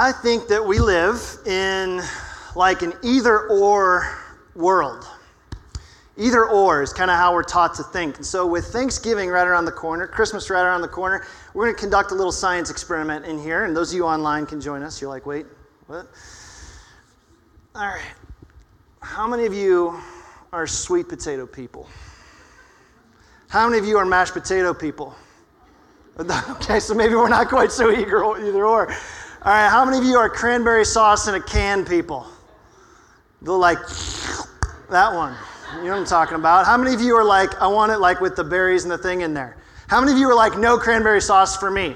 I think that we live in like an either or world. Either or is kind of how we're taught to think. And so, with Thanksgiving right around the corner, Christmas right around the corner, we're going to conduct a little science experiment in here. And those of you online can join us. You're like, wait, what? All right. How many of you are sweet potato people? How many of you are mashed potato people? Okay, so maybe we're not quite so eager either or. All right, how many of you are cranberry sauce in a can people? Go like that one. You know what I'm talking about. How many of you are like, I want it like with the berries and the thing in there? How many of you are like, no cranberry sauce for me?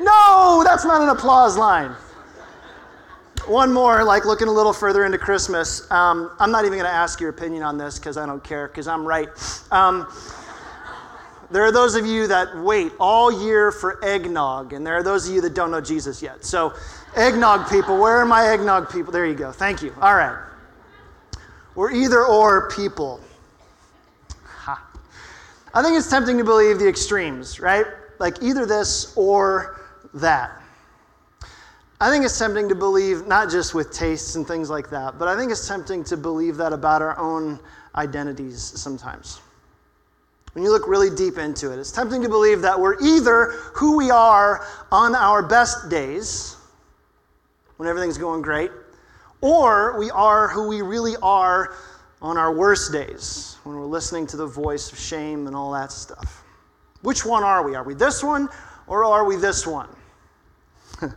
No, that's not an applause line. One more, like looking a little further into Christmas. Um, I'm not even going to ask your opinion on this because I don't care because I'm right. Um, there are those of you that wait all year for eggnog, and there are those of you that don't know Jesus yet. So, eggnog people, where are my eggnog people? There you go. Thank you. All right. We're either or people. Ha. I think it's tempting to believe the extremes, right? Like either this or that. I think it's tempting to believe, not just with tastes and things like that, but I think it's tempting to believe that about our own identities sometimes when you look really deep into it. It's tempting to believe that we're either who we are on our best days, when everything's going great, or we are who we really are on our worst days, when we're listening to the voice of shame and all that stuff. Which one are we? Are we this one, or are we this one? this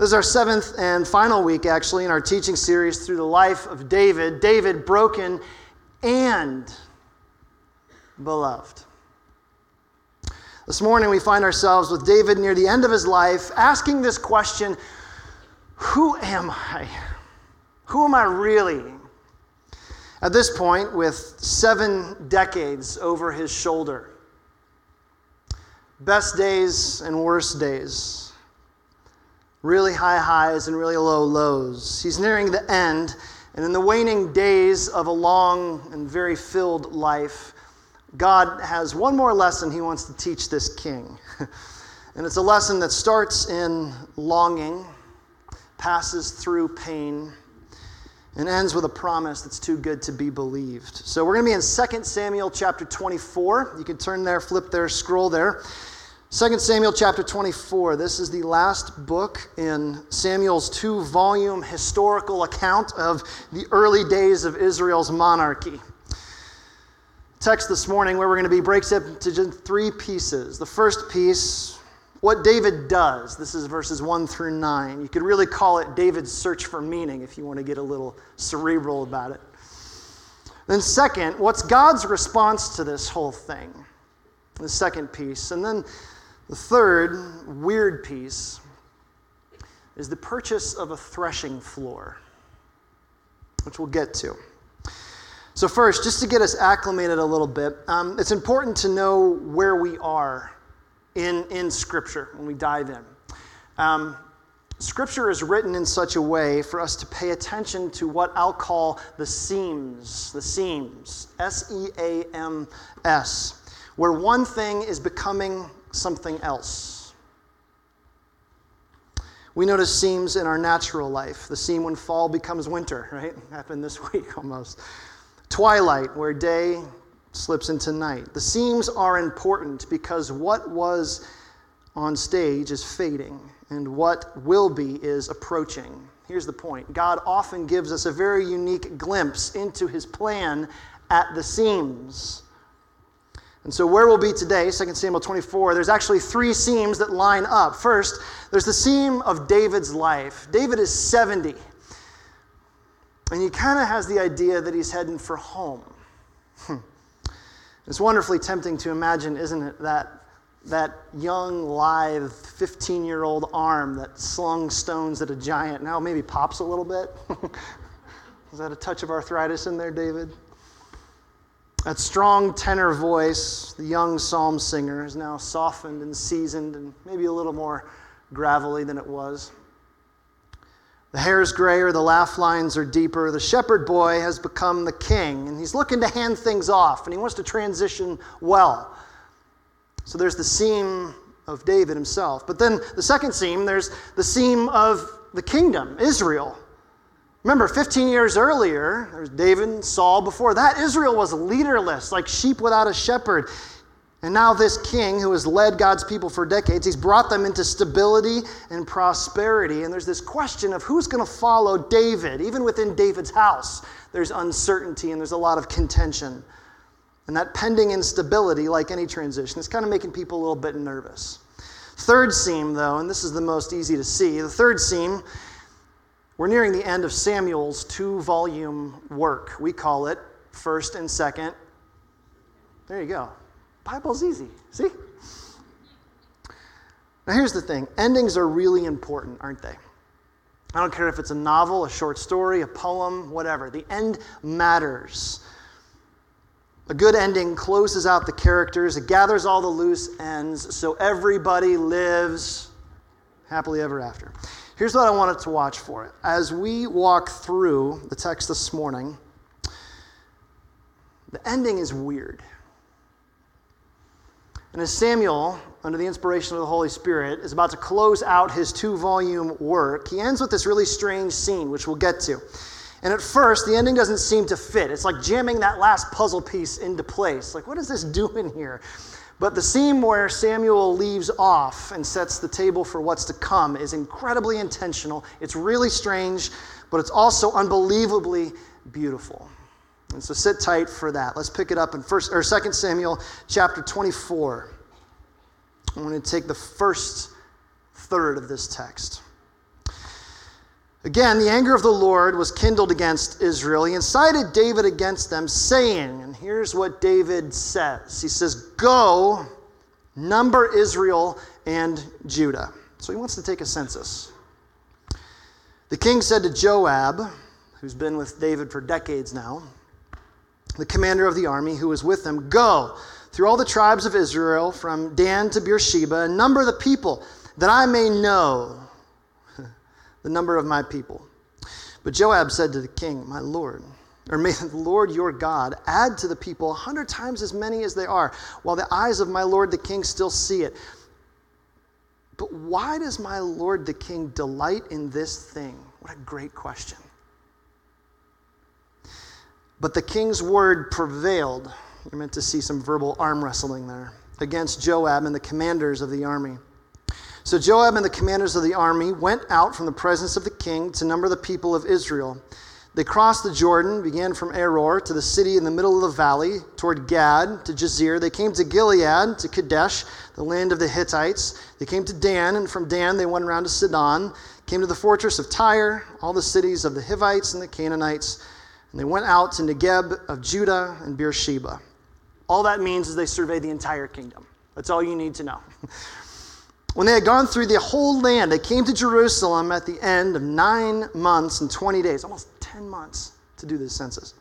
is our seventh and final week, actually, in our teaching series through the life of David. David, broken and beloved. This morning, we find ourselves with David near the end of his life asking this question Who am I? Who am I really? At this point, with seven decades over his shoulder, best days and worst days, really high highs and really low lows. He's nearing the end, and in the waning days of a long and very filled life, God has one more lesson he wants to teach this king. and it's a lesson that starts in longing, passes through pain, and ends with a promise that's too good to be believed. So we're going to be in 2 Samuel chapter 24. You can turn there, flip there, scroll there. 2 Samuel chapter 24. This is the last book in Samuel's two volume historical account of the early days of Israel's monarchy text this morning where we're going to be breaks up into three pieces. The first piece, what David does. This is verses 1 through 9. You could really call it David's search for meaning if you want to get a little cerebral about it. Then, second, what's God's response to this whole thing? The second piece. And then the third, weird piece, is the purchase of a threshing floor, which we'll get to. So, first, just to get us acclimated a little bit, um, it's important to know where we are in, in Scripture when we dive in. Um, scripture is written in such a way for us to pay attention to what I'll call the seams, the seams, S E A M S, where one thing is becoming something else. We notice seams in our natural life. The seam when fall becomes winter, right? Happened this week almost twilight, where day slips into night. The seams are important because what was on stage is fading and what will be is approaching. Here's the point God often gives us a very unique glimpse into his plan at the seams. And so, where we'll be today, 2 Samuel 24, there's actually three seams that line up. First, there's the seam of David's life. David is 70. And he kind of has the idea that he's heading for home. Hmm. It's wonderfully tempting to imagine, isn't it, that that young, lithe, 15 year old arm that slung stones at a giant now maybe pops a little bit. Is that a touch of arthritis in there, David? That strong tenor voice, the young psalm singer, is now softened and seasoned and maybe a little more gravelly than it was. The hair is grayer, the laugh lines are deeper. The shepherd boy has become the king, and he's looking to hand things off, and he wants to transition well. So there's the seam of David himself. But then the second seam, there's the seam of the kingdom, Israel. Remember, 15 years earlier, there's David and Saul. Before that, Israel was leaderless, like sheep without a shepherd. And now, this king who has led God's people for decades, he's brought them into stability and prosperity. And there's this question of who's going to follow David. Even within David's house, there's uncertainty and there's a lot of contention. And that pending instability, like any transition, is kind of making people a little bit nervous. Third seam, though, and this is the most easy to see, the third seam, we're nearing the end of Samuel's two volume work. We call it First and Second. There you go. Bible's easy. See? Now, here's the thing endings are really important, aren't they? I don't care if it's a novel, a short story, a poem, whatever. The end matters. A good ending closes out the characters, it gathers all the loose ends so everybody lives happily ever after. Here's what I wanted to watch for. As we walk through the text this morning, the ending is weird. And as Samuel, under the inspiration of the Holy Spirit, is about to close out his two volume work, he ends with this really strange scene, which we'll get to. And at first, the ending doesn't seem to fit. It's like jamming that last puzzle piece into place. Like, what is this doing here? But the scene where Samuel leaves off and sets the table for what's to come is incredibly intentional. It's really strange, but it's also unbelievably beautiful. And so sit tight for that. Let's pick it up in first or second Samuel chapter 24. I'm going to take the first third of this text. Again, the anger of the Lord was kindled against Israel. He incited David against them, saying, and here's what David says He says, Go, number Israel and Judah. So he wants to take a census. The king said to Joab, who's been with David for decades now, the commander of the army who was with them, Go through all the tribes of Israel, from Dan to Beersheba, and number the people, that I may know the number of my people. But Joab said to the king, My lord, or may the Lord your God add to the people a hundred times as many as they are, while the eyes of my lord the king still see it. But why does my lord the king delight in this thing? What a great question. But the king's word prevailed. You're meant to see some verbal arm wrestling there against Joab and the commanders of the army. So Joab and the commanders of the army went out from the presence of the king to number the people of Israel. They crossed the Jordan, began from Aroer to the city in the middle of the valley, toward Gad to Jazer. They came to Gilead, to Kadesh, the land of the Hittites. They came to Dan, and from Dan they went around to Sidon, came to the fortress of Tyre, all the cities of the Hivites and the Canaanites. And they went out to Negeb of Judah and Beersheba. All that means is they surveyed the entire kingdom. That's all you need to know. when they had gone through the whole land, they came to Jerusalem at the end of nine months and 20 days, almost 10 months to do this census.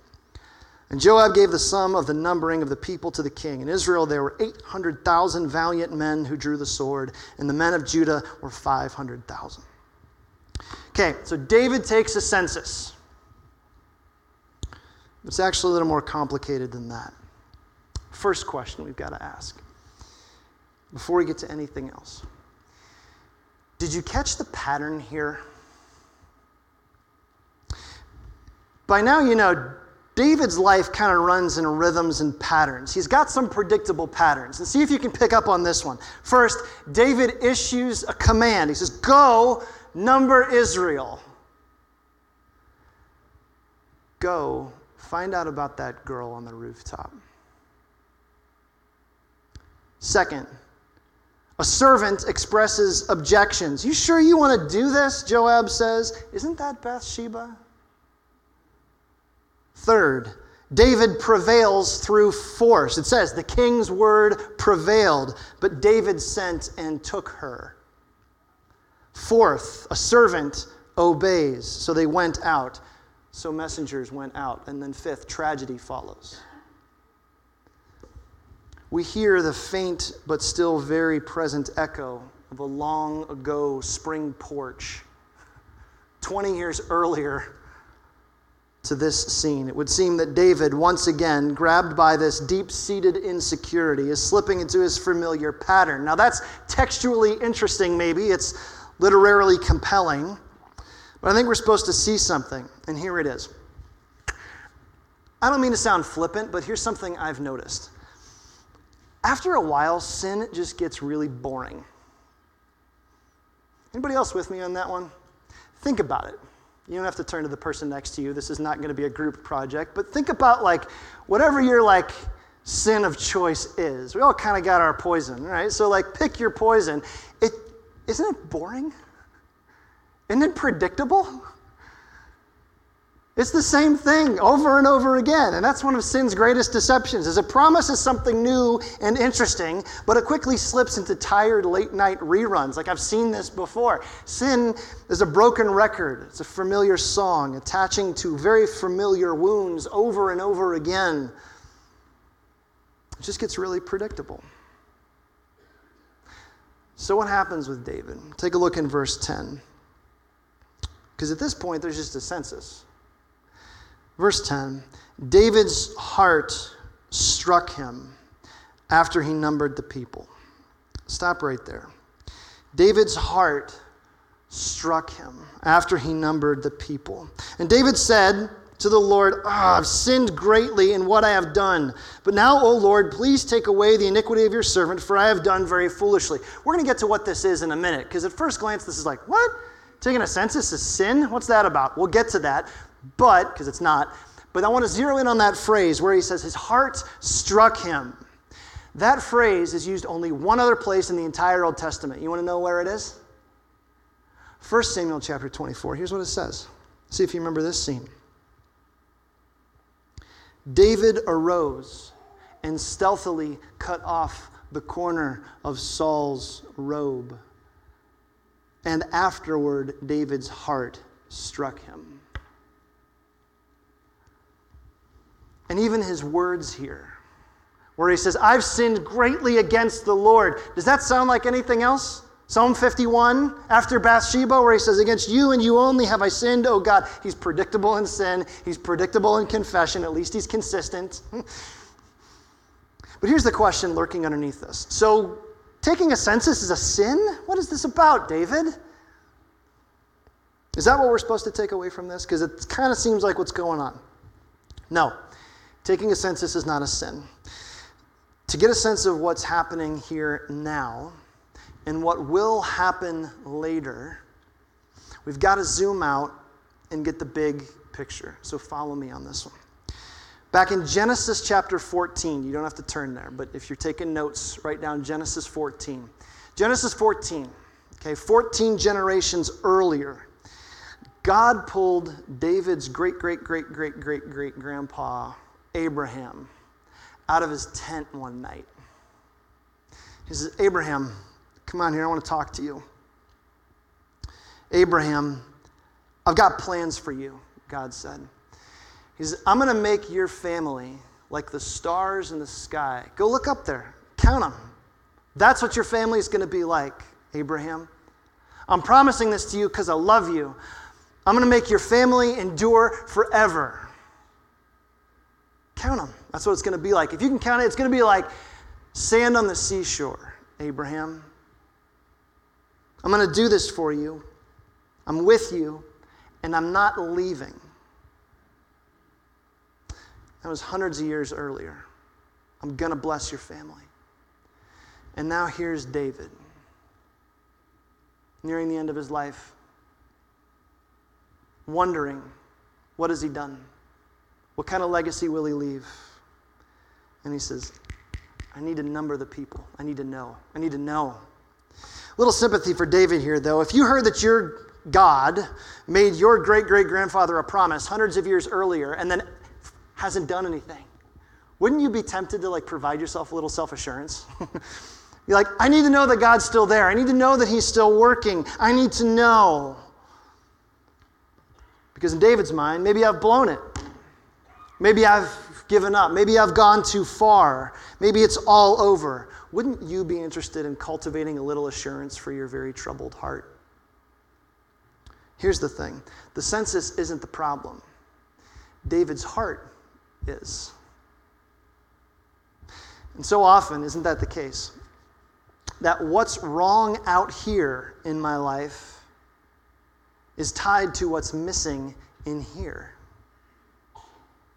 And Joab gave the sum of the numbering of the people to the king. In Israel, there were 800,000 valiant men who drew the sword, and the men of Judah were 500,000. Okay, so David takes a census. It's actually a little more complicated than that. First question we've got to ask before we get to anything else Did you catch the pattern here? By now, you know, David's life kind of runs in rhythms and patterns. He's got some predictable patterns. And see if you can pick up on this one. First, David issues a command. He says, Go, number Israel. Go, Find out about that girl on the rooftop. Second, a servant expresses objections. You sure you want to do this? Joab says. Isn't that Bathsheba? Third, David prevails through force. It says, the king's word prevailed, but David sent and took her. Fourth, a servant obeys, so they went out. So messengers went out. And then fifth, tragedy follows. We hear the faint but still very present echo of a long ago spring porch. 20 years earlier, to this scene. It would seem that David, once again, grabbed by this deep seated insecurity, is slipping into his familiar pattern. Now, that's textually interesting, maybe. It's literarily compelling. But I think we're supposed to see something, and here it is. I don't mean to sound flippant, but here's something I've noticed. After a while, sin just gets really boring. Anybody else with me on that one? Think about it. You don't have to turn to the person next to you. This is not going to be a group project. But think about like whatever your like sin of choice is. We all kind of got our poison, right? So like pick your poison. It isn't it boring? Isn't it predictable? It's the same thing over and over again. And that's one of sin's greatest deceptions is it promises something new and interesting, but it quickly slips into tired late night reruns. Like I've seen this before. Sin is a broken record. It's a familiar song attaching to very familiar wounds over and over again. It just gets really predictable. So what happens with David? Take a look in verse 10. Because at this point, there's just a census. Verse 10 David's heart struck him after he numbered the people. Stop right there. David's heart struck him after he numbered the people. And David said to the Lord, oh, I've sinned greatly in what I have done. But now, O Lord, please take away the iniquity of your servant, for I have done very foolishly. We're going to get to what this is in a minute, because at first glance, this is like, what? Taking a census is sin? What's that about? We'll get to that but, because it's not, but I want to zero in on that phrase where he says his heart struck him. That phrase is used only one other place in the entire Old Testament. You want to know where it is? 1 Samuel chapter 24. Here's what it says. See if you remember this scene. David arose and stealthily cut off the corner of Saul's robe. And afterward, David's heart struck him. And even his words here, where he says, I've sinned greatly against the Lord. Does that sound like anything else? Psalm 51, after Bathsheba, where he says, Against you and you only have I sinned, oh God. He's predictable in sin, he's predictable in confession, at least he's consistent. but here's the question lurking underneath this. So, taking a census is a sin? What is this about, David? Is that what we're supposed to take away from this? Because it kind of seems like what's going on. No. Taking a census is not a sin. To get a sense of what's happening here now and what will happen later, we've got to zoom out and get the big picture. So follow me on this one. Back in Genesis chapter 14, you don't have to turn there, but if you're taking notes, write down Genesis 14. Genesis 14, okay, 14 generations earlier, God pulled David's great, great, great, great, great, great grandpa Abraham out of his tent one night. He says, Abraham, come on here, I want to talk to you. Abraham, I've got plans for you, God said. He says, I'm going to make your family like the stars in the sky. Go look up there, count them. That's what your family is going to be like, Abraham. I'm promising this to you because I love you. I'm going to make your family endure forever. Count them. That's what it's going to be like. If you can count it, it's going to be like sand on the seashore, Abraham. I'm going to do this for you. I'm with you, and I'm not leaving. That was hundreds of years earlier. I'm going to bless your family. And now here's David, nearing the end of his life, wondering, what has he done? What kind of legacy will he leave? And he says, I need to number the people. I need to know. I need to know. Little sympathy for David here, though. If you heard that your God made your great great grandfather a promise hundreds of years earlier, and then hasn't done anything. Wouldn't you be tempted to like provide yourself a little self assurance? You're like, I need to know that God's still there. I need to know that He's still working. I need to know. Because in David's mind, maybe I've blown it. Maybe I've given up. Maybe I've gone too far. Maybe it's all over. Wouldn't you be interested in cultivating a little assurance for your very troubled heart? Here's the thing the census isn't the problem, David's heart is. And so often, isn't that the case? That what's wrong out here in my life is tied to what's missing in here.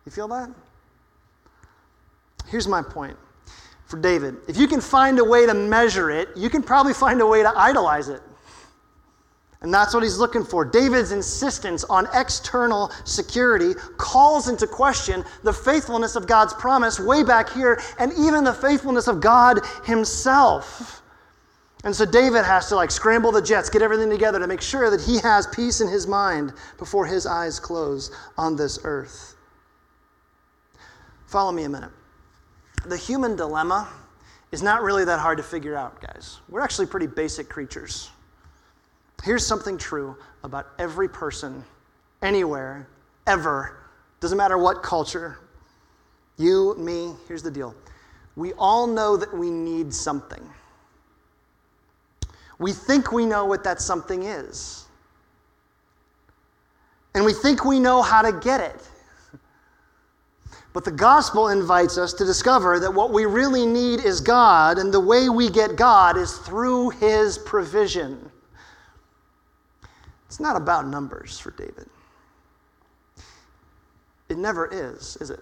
You feel that? Here's my point for David. If you can find a way to measure it, you can probably find a way to idolize it. And that's what he's looking for. David's insistence on external security calls into question the faithfulness of God's promise way back here and even the faithfulness of God himself. And so David has to like scramble the jets, get everything together to make sure that he has peace in his mind before his eyes close on this earth. Follow me a minute. The human dilemma is not really that hard to figure out, guys. We're actually pretty basic creatures. Here's something true about every person, anywhere, ever, doesn't matter what culture. You, me, here's the deal. We all know that we need something. We think we know what that something is. And we think we know how to get it. But the gospel invites us to discover that what we really need is God, and the way we get God is through his provision. It's not about numbers for David. It never is, is it?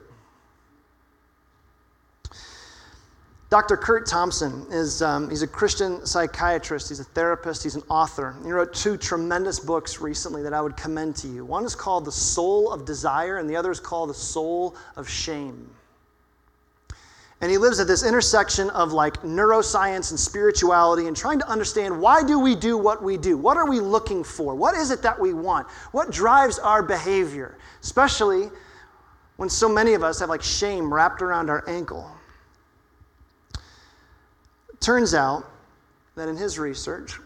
Dr. Curt Thompson is um, he's a Christian psychiatrist, he's a therapist, he's an author. He wrote two tremendous books recently that I would commend to you. One is called The Soul of Desire, and the other is called The Soul of Shame. And he lives at this intersection of like neuroscience and spirituality and trying to understand why do we do what we do? What are we looking for? What is it that we want? What drives our behavior? Especially when so many of us have like shame wrapped around our ankle. Turns out that in his research,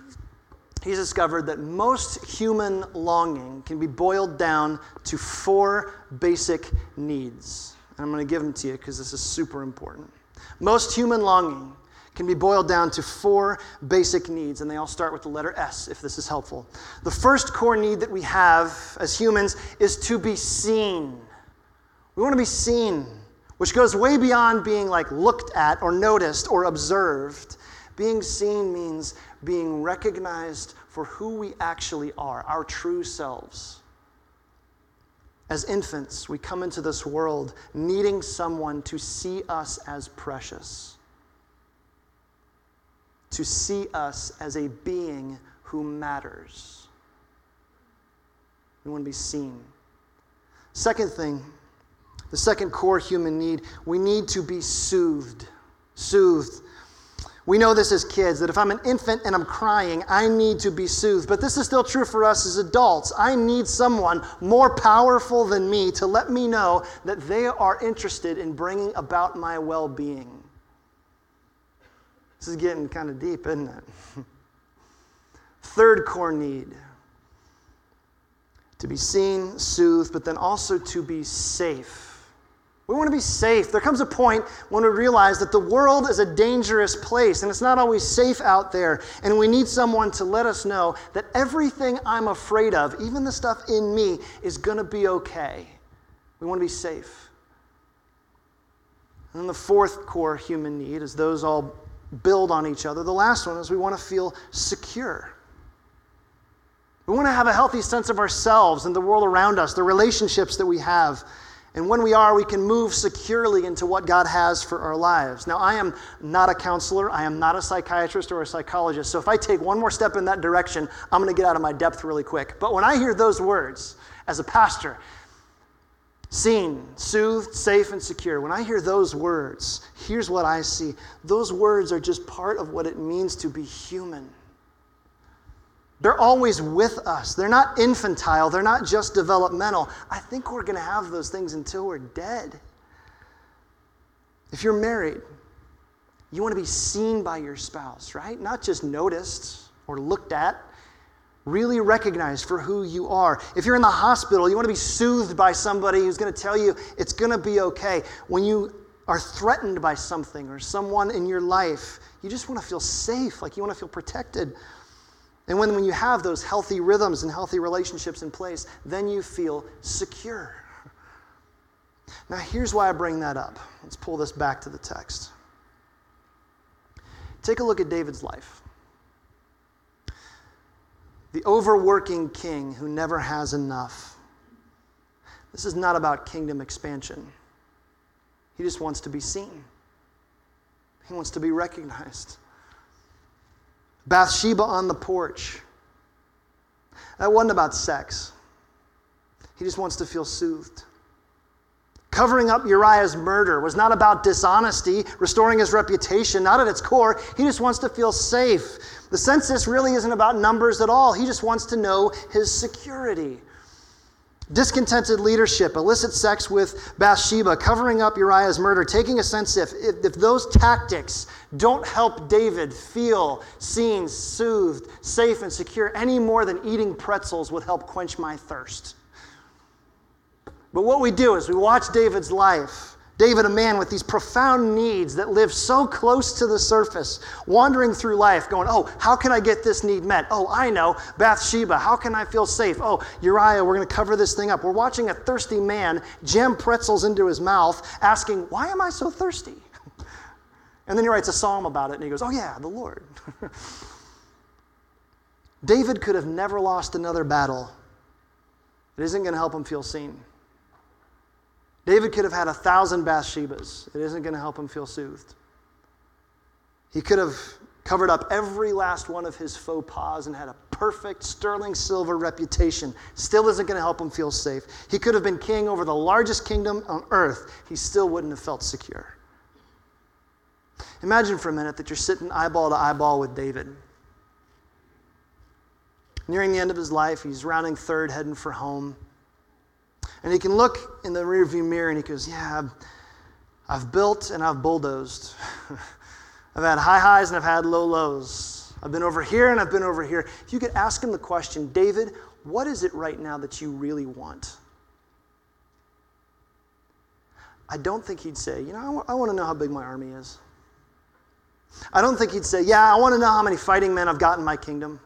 he's discovered that most human longing can be boiled down to four basic needs. And I'm going to give them to you because this is super important. Most human longing can be boiled down to four basic needs, and they all start with the letter S, if this is helpful. The first core need that we have as humans is to be seen. We want to be seen, which goes way beyond being like looked at or noticed or observed. Being seen means being recognized for who we actually are, our true selves. As infants, we come into this world needing someone to see us as precious, to see us as a being who matters. We want to be seen. Second thing, the second core human need, we need to be soothed. Soothed. We know this as kids that if I'm an infant and I'm crying, I need to be soothed. But this is still true for us as adults. I need someone more powerful than me to let me know that they are interested in bringing about my well being. This is getting kind of deep, isn't it? Third core need to be seen, soothed, but then also to be safe. We want to be safe. There comes a point when we realize that the world is a dangerous place and it's not always safe out there. And we need someone to let us know that everything I'm afraid of, even the stuff in me, is going to be okay. We want to be safe. And then the fourth core human need is those all build on each other. The last one is we want to feel secure. We want to have a healthy sense of ourselves and the world around us, the relationships that we have. And when we are, we can move securely into what God has for our lives. Now, I am not a counselor, I am not a psychiatrist or a psychologist. So if I take one more step in that direction, I'm going to get out of my depth really quick. But when I hear those words as a pastor, seen, soothed, safe, and secure, when I hear those words, here's what I see. Those words are just part of what it means to be human. They're always with us. They're not infantile, they're not just developmental. I think we're going to have those things until we're dead. If you're married, you want to be seen by your spouse, right? Not just noticed or looked at, really recognized for who you are. If you're in the hospital, you want to be soothed by somebody who's going to tell you it's going to be okay. When you are threatened by something or someone in your life, you just want to feel safe, like you want to feel protected. And when, when you have those healthy rhythms and healthy relationships in place, then you feel secure. Now, here's why I bring that up. Let's pull this back to the text. Take a look at David's life. The overworking king who never has enough. This is not about kingdom expansion. He just wants to be seen, he wants to be recognized. Bathsheba on the porch. That wasn't about sex. He just wants to feel soothed. Covering up Uriah's murder was not about dishonesty, restoring his reputation, not at its core. He just wants to feel safe. The census really isn't about numbers at all. He just wants to know his security. Discontented leadership, illicit sex with Bathsheba, covering up Uriah's murder, taking a sense if, if, if, those tactics don't help David feel seen, soothed, safe, and secure any more than eating pretzels would help quench my thirst. But what we do is we watch David's life David, a man with these profound needs that live so close to the surface, wandering through life, going, Oh, how can I get this need met? Oh, I know, Bathsheba, how can I feel safe? Oh, Uriah, we're going to cover this thing up. We're watching a thirsty man jam pretzels into his mouth, asking, Why am I so thirsty? And then he writes a psalm about it and he goes, Oh, yeah, the Lord. David could have never lost another battle. It isn't going to help him feel seen. David could have had a thousand Bathshebas. It isn't going to help him feel soothed. He could have covered up every last one of his faux pas and had a perfect sterling silver reputation. Still isn't going to help him feel safe. He could have been king over the largest kingdom on earth. He still wouldn't have felt secure. Imagine for a minute that you're sitting eyeball to eyeball with David. Nearing the end of his life, he's rounding third, heading for home. And he can look in the rearview mirror and he goes, Yeah, I've, I've built and I've bulldozed. I've had high highs and I've had low lows. I've been over here and I've been over here. If you could ask him the question, David, what is it right now that you really want? I don't think he'd say, You know, I, w- I want to know how big my army is. I don't think he'd say, Yeah, I want to know how many fighting men I've got in my kingdom.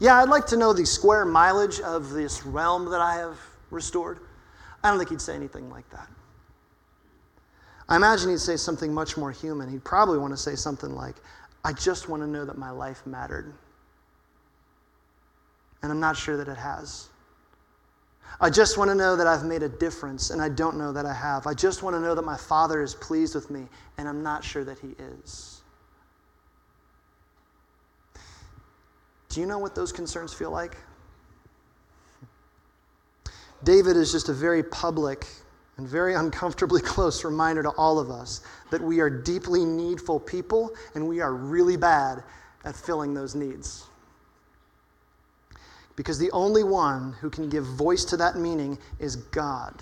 Yeah, I'd like to know the square mileage of this realm that I have restored. I don't think he'd say anything like that. I imagine he'd say something much more human. He'd probably want to say something like, I just want to know that my life mattered. And I'm not sure that it has. I just want to know that I've made a difference, and I don't know that I have. I just want to know that my Father is pleased with me, and I'm not sure that He is. Do you know what those concerns feel like? David is just a very public and very uncomfortably close reminder to all of us that we are deeply needful people and we are really bad at filling those needs. Because the only one who can give voice to that meaning is God.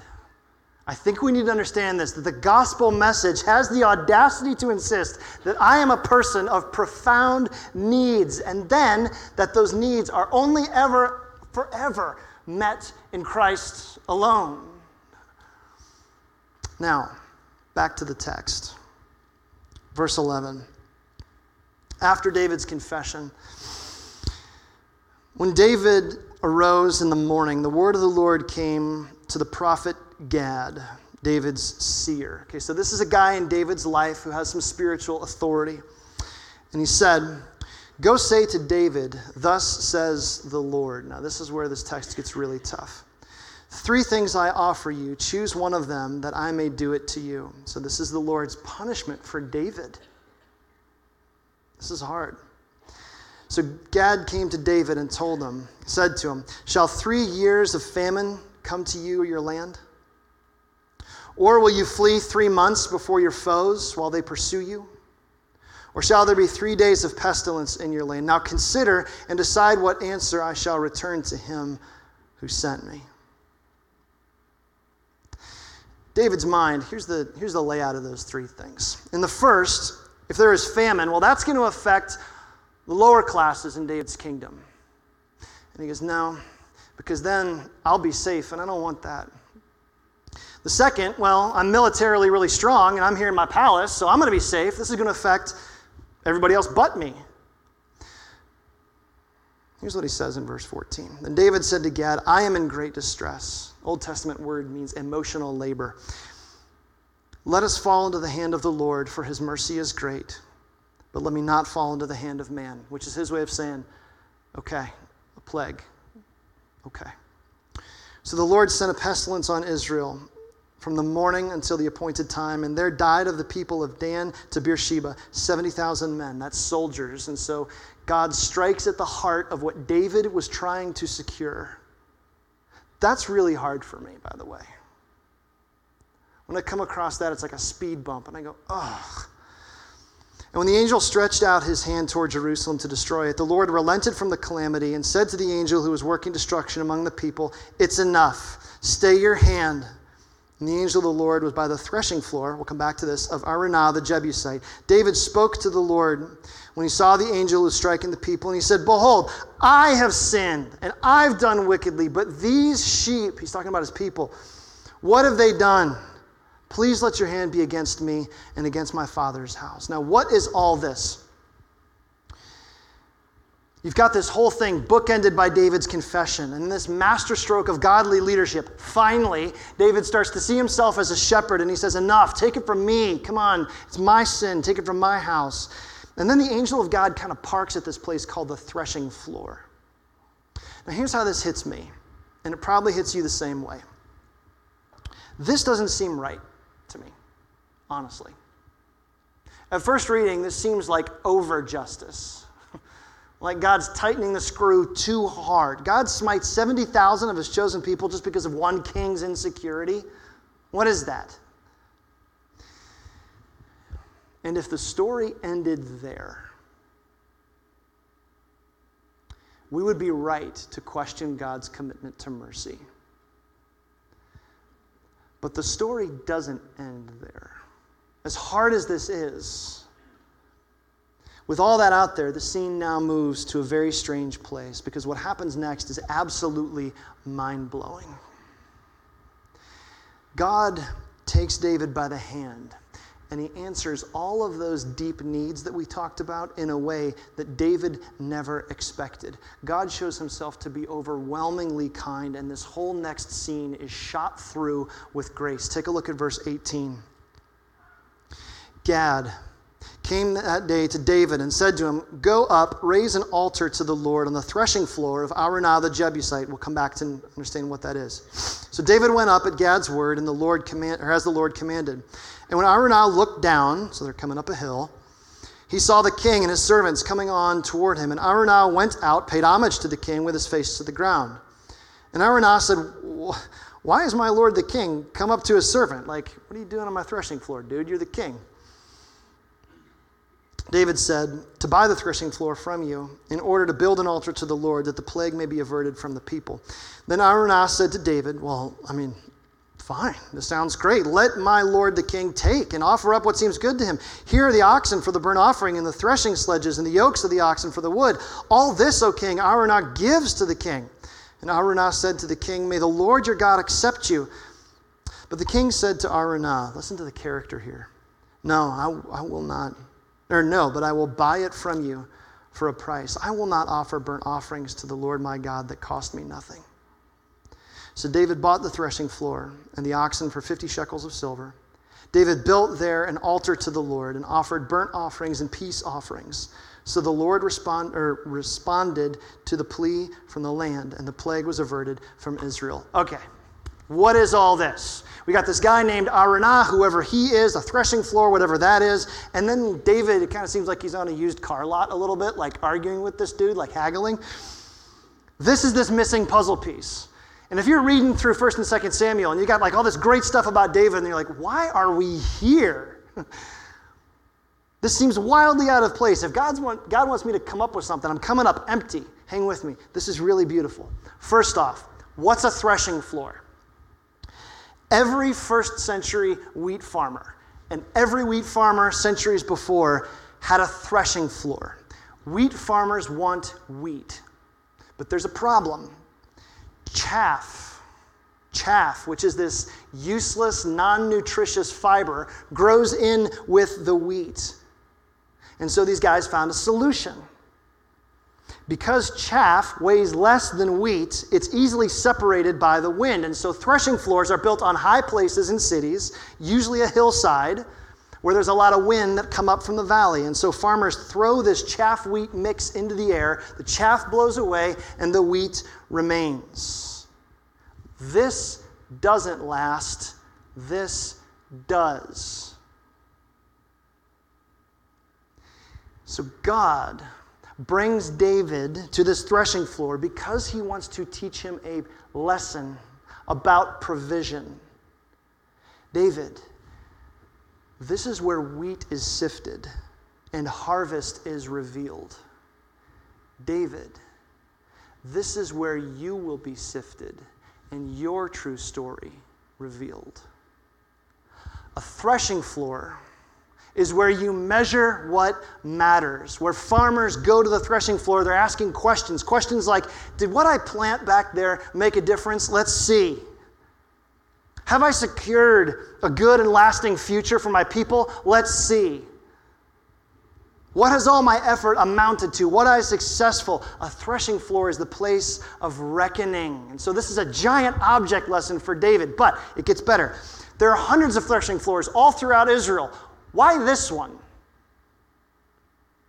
I think we need to understand this that the gospel message has the audacity to insist that I am a person of profound needs, and then that those needs are only ever, forever met in Christ alone. Now, back to the text. Verse 11. After David's confession, when David arose in the morning, the word of the Lord came to the prophet Gad, David's seer. Okay, so this is a guy in David's life who has some spiritual authority. And he said, Go say to David, Thus says the Lord. Now, this is where this text gets really tough. Three things I offer you. Choose one of them that I may do it to you. So, this is the Lord's punishment for David. This is hard. So, Gad came to David and told him, said to him, Shall three years of famine come to you or your land? Or will you flee three months before your foes while they pursue you? Or shall there be three days of pestilence in your land? Now consider and decide what answer I shall return to him who sent me. David's mind, here's the, here's the layout of those three things. In the first, if there is famine, well, that's going to affect the lower classes in David's kingdom. And he goes, No, because then I'll be safe, and I don't want that. The second, well, I'm militarily really strong, and I'm here in my palace, so I'm going to be safe. This is going to affect everybody else but me. Here's what he says in verse 14. Then David said to Gad, I am in great distress. Old Testament word means emotional labor. Let us fall into the hand of the Lord, for his mercy is great. But let me not fall into the hand of man, which is his way of saying, okay, a plague. Okay. So the Lord sent a pestilence on Israel from the morning until the appointed time, and there died of the people of Dan to Beersheba 70,000 men. That's soldiers. And so God strikes at the heart of what David was trying to secure. That's really hard for me, by the way. When I come across that, it's like a speed bump, and I go, ugh. And when the angel stretched out his hand toward Jerusalem to destroy it, the Lord relented from the calamity and said to the angel who was working destruction among the people, It's enough. Stay your hand. And the angel of the Lord was by the threshing floor, we'll come back to this, of Araunah the Jebusite. David spoke to the Lord when he saw the angel was striking the people, and he said, Behold, I have sinned, and I've done wickedly, but these sheep, he's talking about his people, what have they done? Please let your hand be against me and against my father's house. Now, what is all this? You've got this whole thing bookended by David's confession and this masterstroke of godly leadership. Finally, David starts to see himself as a shepherd and he says, Enough, take it from me. Come on, it's my sin, take it from my house. And then the angel of God kind of parks at this place called the threshing floor. Now, here's how this hits me, and it probably hits you the same way. This doesn't seem right to me, honestly. At first reading, this seems like over justice. Like God's tightening the screw too hard. God smites 70,000 of his chosen people just because of one king's insecurity. What is that? And if the story ended there, we would be right to question God's commitment to mercy. But the story doesn't end there. As hard as this is, with all that out there, the scene now moves to a very strange place because what happens next is absolutely mind blowing. God takes David by the hand and he answers all of those deep needs that we talked about in a way that David never expected. God shows himself to be overwhelmingly kind, and this whole next scene is shot through with grace. Take a look at verse 18. Gad came that day to David and said to him, Go up, raise an altar to the Lord on the threshing floor of Araunah the Jebusite. We'll come back to understand what that is. So David went up at Gad's word, and the Lord command, or as the Lord commanded. And when Araunah looked down, so they're coming up a hill, he saw the king and his servants coming on toward him. And Araunah went out, paid homage to the king with his face to the ground. And Araunah said, Why is my lord the king come up to his servant? Like, what are you doing on my threshing floor, dude? You're the king. David said, To buy the threshing floor from you, in order to build an altar to the Lord, that the plague may be averted from the people. Then Araunah said to David, Well, I mean, Fine, this sounds great. Let my lord the king take and offer up what seems good to him. Here are the oxen for the burnt offering, and the threshing sledges, and the yokes of the oxen for the wood. All this, O king, Araunah gives to the king. And Araunah said to the king, May the Lord your God accept you. But the king said to Araunah, Listen to the character here. No, I, I will not. Or no, but I will buy it from you for a price. I will not offer burnt offerings to the Lord my God that cost me nothing. So David bought the threshing floor and the oxen for 50 shekels of silver. David built there an altar to the Lord and offered burnt offerings and peace offerings. So the Lord respond, responded to the plea from the land, and the plague was averted from Israel. Okay, what is all this? We got this guy named Araunah, whoever he is, a threshing floor, whatever that is. And then David, it kind of seems like he's on a used car lot a little bit, like arguing with this dude, like haggling. This is this missing puzzle piece. And if you're reading through 1st and 2nd Samuel and you got like all this great stuff about David and you're like, why are we here? This seems wildly out of place. If God's want, God wants me to come up with something, I'm coming up empty. Hang with me. This is really beautiful. First off, what's a threshing floor? Every first century wheat farmer and every wheat farmer centuries before had a threshing floor. Wheat farmers want wheat, but there's a problem. Chaff, chaff, which is this useless, non nutritious fiber, grows in with the wheat. And so these guys found a solution. Because chaff weighs less than wheat, it's easily separated by the wind. And so threshing floors are built on high places in cities, usually a hillside, where there's a lot of wind that come up from the valley. And so farmers throw this chaff wheat mix into the air, the chaff blows away, and the wheat remains. This doesn't last, this does. So God brings David to this threshing floor because he wants to teach him a lesson about provision. David, this is where wheat is sifted and harvest is revealed. David, this is where you will be sifted and your true story revealed. A threshing floor is where you measure what matters. Where farmers go to the threshing floor, they're asking questions. Questions like Did what I plant back there make a difference? Let's see. Have I secured a good and lasting future for my people? Let's see. What has all my effort amounted to? What I successful? A threshing floor is the place of reckoning. And so this is a giant object lesson for David, but it gets better. There are hundreds of threshing floors all throughout Israel. Why this one?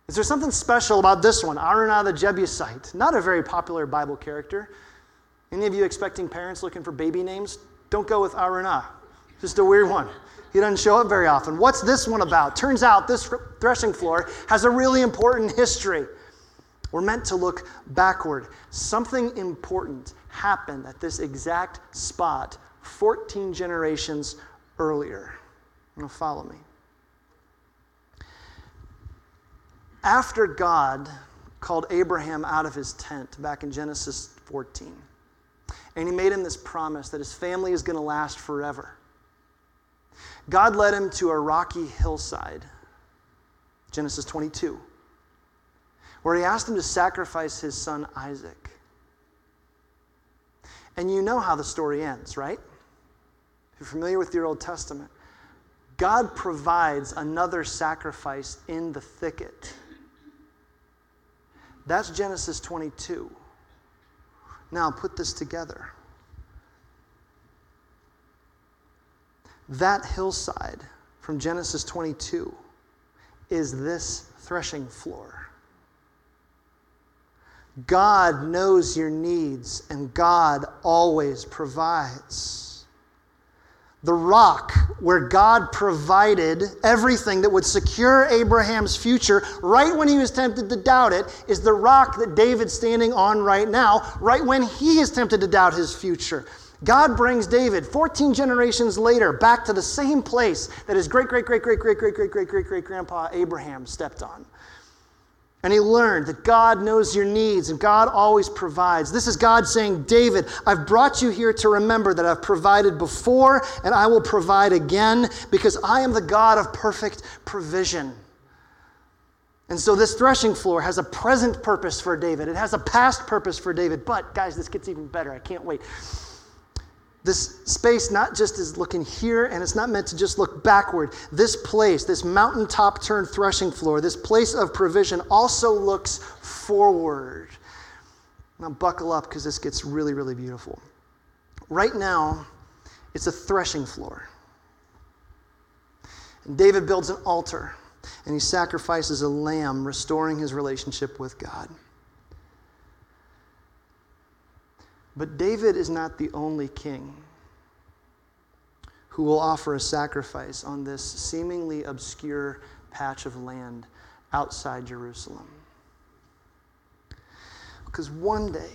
Is there something special about this one, Araunah the Jebusite? Not a very popular Bible character. Any of you expecting parents looking for baby names? Don't go with Araunah. Just a weird one. He doesn't show up very often. What's this one about? Turns out this threshing floor has a really important history. We're meant to look backward. Something important happened at this exact spot 14 generations earlier. Now, follow me. After God called Abraham out of his tent back in Genesis 14, and he made him this promise that his family is going to last forever, God led him to a rocky hillside, Genesis 22, where he asked him to sacrifice his son Isaac. And you know how the story ends, right? If you're familiar with your Old Testament, God provides another sacrifice in the thicket. That's Genesis 22. Now, put this together. That hillside from Genesis 22 is this threshing floor. God knows your needs, and God always provides the rock where God provided everything that would secure Abraham's future, right when he was tempted to doubt it, is the rock that David's standing on right now, right when he is tempted to doubt his future. God brings David 14 generations later back to the same place that his great, great, great, great, great, great, great, great, great, great grandpa Abraham stepped on. And he learned that God knows your needs and God always provides. This is God saying, David, I've brought you here to remember that I've provided before and I will provide again because I am the God of perfect provision. And so this threshing floor has a present purpose for David, it has a past purpose for David. But, guys, this gets even better. I can't wait. This space not just is looking here and it's not meant to just look backward. This place, this mountaintop turned threshing floor, this place of provision also looks forward. Now, buckle up because this gets really, really beautiful. Right now, it's a threshing floor. And David builds an altar and he sacrifices a lamb, restoring his relationship with God. But David is not the only king who will offer a sacrifice on this seemingly obscure patch of land outside Jerusalem. Because one day,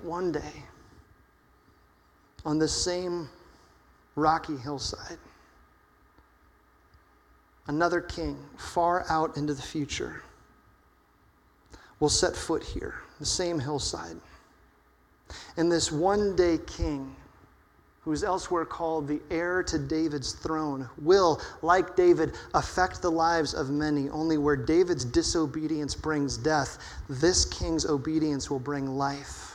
one day, on this same rocky hillside, another king, far out into the future, will set foot here, the same hillside. And this one day king, who is elsewhere called the heir to David's throne, will, like David, affect the lives of many. Only where David's disobedience brings death, this king's obedience will bring life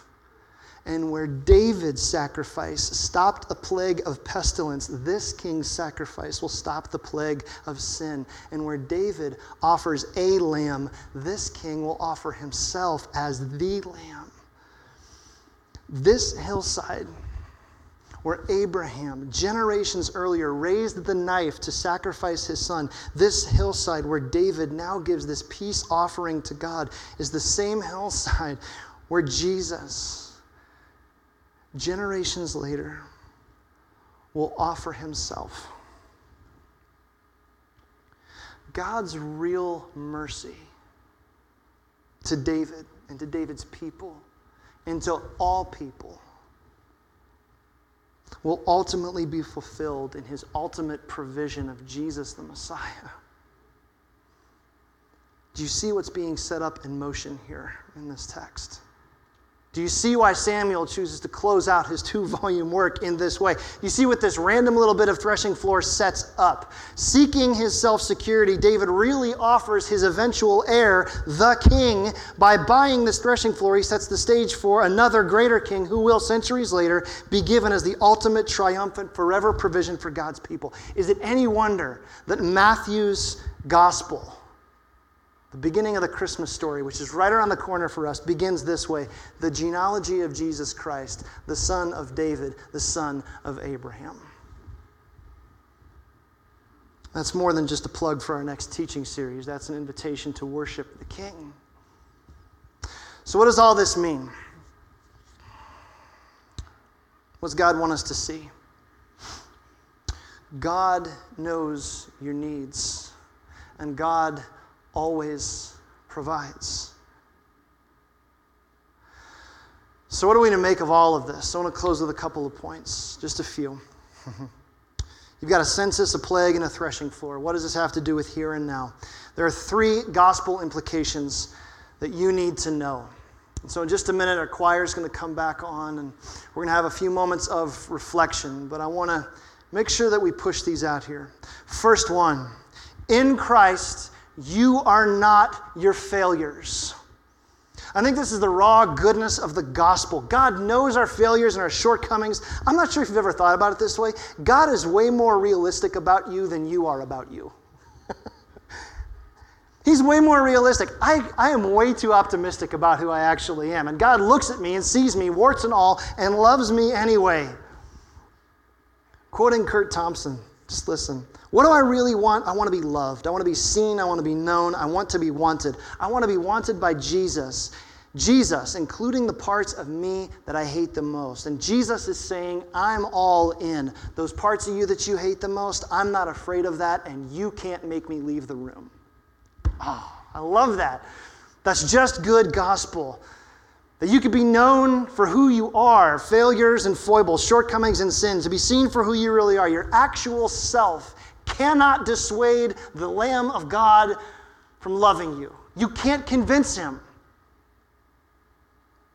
and where David's sacrifice stopped a plague of pestilence, this king's sacrifice will stop the plague of sin. And where David offers a lamb, this king will offer himself as the lamb. This hillside, where Abraham, generations earlier, raised the knife to sacrifice his son, this hillside where David now gives this peace offering to God, is the same hillside where Jesus generations later, will offer himself. God's real mercy to David and to David's people and to all people will ultimately be fulfilled in his ultimate provision of Jesus the Messiah. Do you see what's being set up in motion here in this text? Do you see why Samuel chooses to close out his two volume work in this way? You see what this random little bit of threshing floor sets up. Seeking his self security, David really offers his eventual heir, the king, by buying this threshing floor. He sets the stage for another greater king who will, centuries later, be given as the ultimate triumphant, forever provision for God's people. Is it any wonder that Matthew's gospel? The beginning of the Christmas story, which is right around the corner for us, begins this way the genealogy of Jesus Christ, the son of David, the son of Abraham. That's more than just a plug for our next teaching series, that's an invitation to worship the King. So, what does all this mean? What does God want us to see? God knows your needs, and God always provides. So, what are we to make of all of this? I want to close with a couple of points, just a few. You've got a census, a plague, and a threshing floor. What does this have to do with here and now? There are three gospel implications that you need to know. And so, in just a minute, our choir is going to come back on, and we're going to have a few moments of reflection. But I want to make sure that we push these out here. First one in Christ, you are not your failures. I think this is the raw goodness of the gospel. God knows our failures and our shortcomings. I'm not sure if you've ever thought about it this way. God is way more realistic about you than you are about you. He's way more realistic. I, I am way too optimistic about who I actually am. And God looks at me and sees me, warts and all, and loves me anyway. Quoting Curt Thompson, just listen. What do I really want? I want to be loved. I want to be seen. I want to be known. I want to be wanted. I want to be wanted by Jesus. Jesus, including the parts of me that I hate the most. And Jesus is saying, I'm all in. Those parts of you that you hate the most, I'm not afraid of that, and you can't make me leave the room. Oh, I love that. That's just good gospel. That you could be known for who you are, failures and foibles, shortcomings and sins, to be seen for who you really are, your actual self cannot dissuade the Lamb of God from loving you. You can't convince him.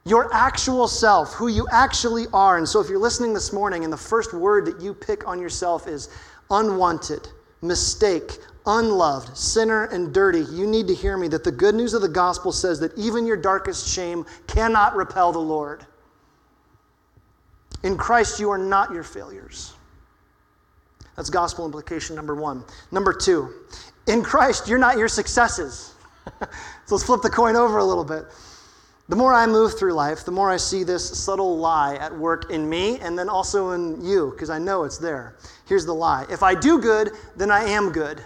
Your actual self, who you actually are. And so, if you're listening this morning and the first word that you pick on yourself is unwanted, mistake, unloved, sinner, and dirty, you need to hear me that the good news of the gospel says that even your darkest shame cannot repel the Lord. In Christ, you are not your failures. That's gospel implication number one. Number two, in Christ, you're not your successes. so let's flip the coin over a little bit. The more I move through life, the more I see this subtle lie at work in me and then also in you, because I know it's there. Here's the lie if I do good, then I am good.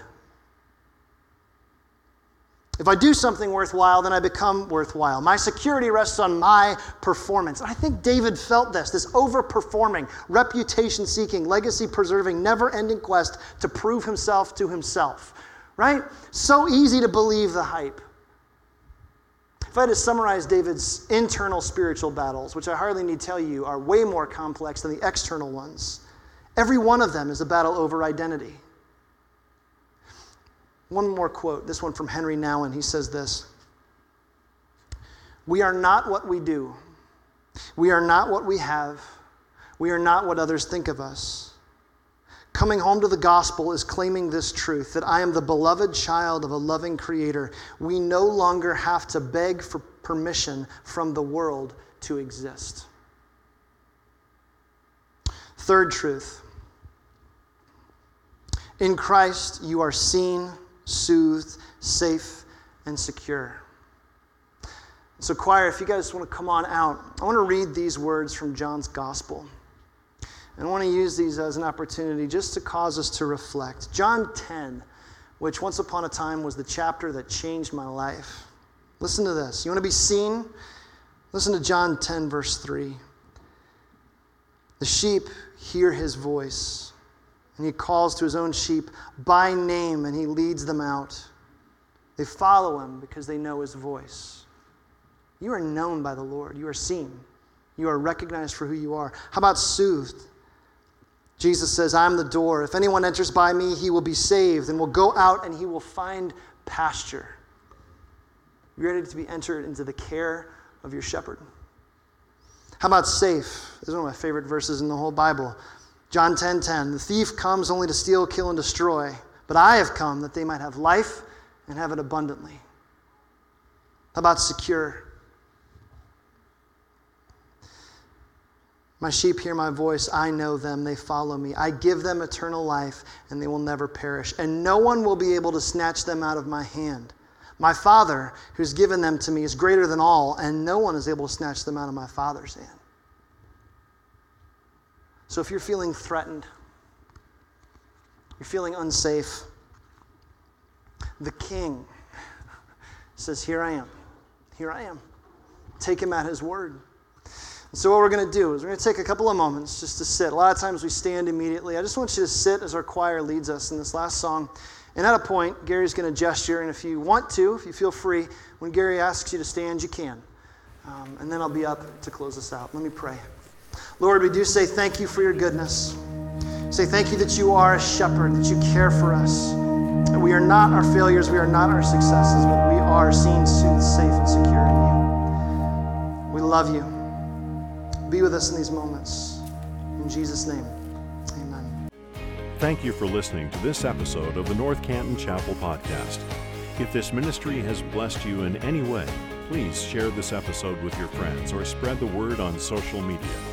If I do something worthwhile, then I become worthwhile. My security rests on my performance. And I think David felt this this overperforming, reputation seeking, legacy preserving, never ending quest to prove himself to himself. Right? So easy to believe the hype. If I had to summarize David's internal spiritual battles, which I hardly need to tell you are way more complex than the external ones, every one of them is a battle over identity. One more quote, this one from Henri Nouwen. He says this We are not what we do, we are not what we have, we are not what others think of us. Coming home to the gospel is claiming this truth that I am the beloved child of a loving creator. We no longer have to beg for permission from the world to exist. Third truth in Christ, you are seen, soothed, safe, and secure. So, choir, if you guys want to come on out, I want to read these words from John's gospel. And I want to use these as an opportunity just to cause us to reflect. John 10, which once upon a time was the chapter that changed my life. Listen to this. You want to be seen? Listen to John 10, verse 3. The sheep hear his voice, and he calls to his own sheep by name, and he leads them out. They follow him because they know his voice. You are known by the Lord, you are seen, you are recognized for who you are. How about soothed? Jesus says, I'm the door. If anyone enters by me, he will be saved and will go out and he will find pasture. You ready to be entered into the care of your shepherd? How about safe? This is one of my favorite verses in the whole Bible. John 10 10. The thief comes only to steal, kill, and destroy, but I have come that they might have life and have it abundantly. How about secure? My sheep hear my voice. I know them. They follow me. I give them eternal life, and they will never perish. And no one will be able to snatch them out of my hand. My Father, who's given them to me, is greater than all, and no one is able to snatch them out of my Father's hand. So if you're feeling threatened, you're feeling unsafe, the King says, Here I am. Here I am. Take him at his word. So, what we're going to do is we're going to take a couple of moments just to sit. A lot of times we stand immediately. I just want you to sit as our choir leads us in this last song. And at a point, Gary's going to gesture, and if you want to, if you feel free, when Gary asks you to stand, you can. Um, and then I'll be up to close us out. Let me pray. Lord, we do say thank you for your goodness. Say thank you that you are a shepherd, that you care for us. And we are not our failures, we are not our successes, but we are seen, soothed, safe, and secure in you. We love you. Be with us in these moments. In Jesus' name, amen. Thank you for listening to this episode of the North Canton Chapel Podcast. If this ministry has blessed you in any way, please share this episode with your friends or spread the word on social media.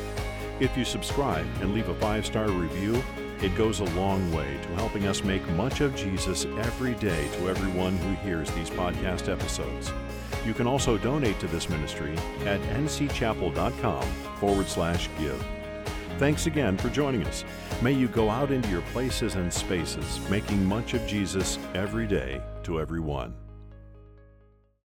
If you subscribe and leave a five star review, it goes a long way to helping us make much of Jesus every day to everyone who hears these podcast episodes. You can also donate to this ministry at ncchapel.com forward slash give. Thanks again for joining us. May you go out into your places and spaces, making much of Jesus every day to everyone.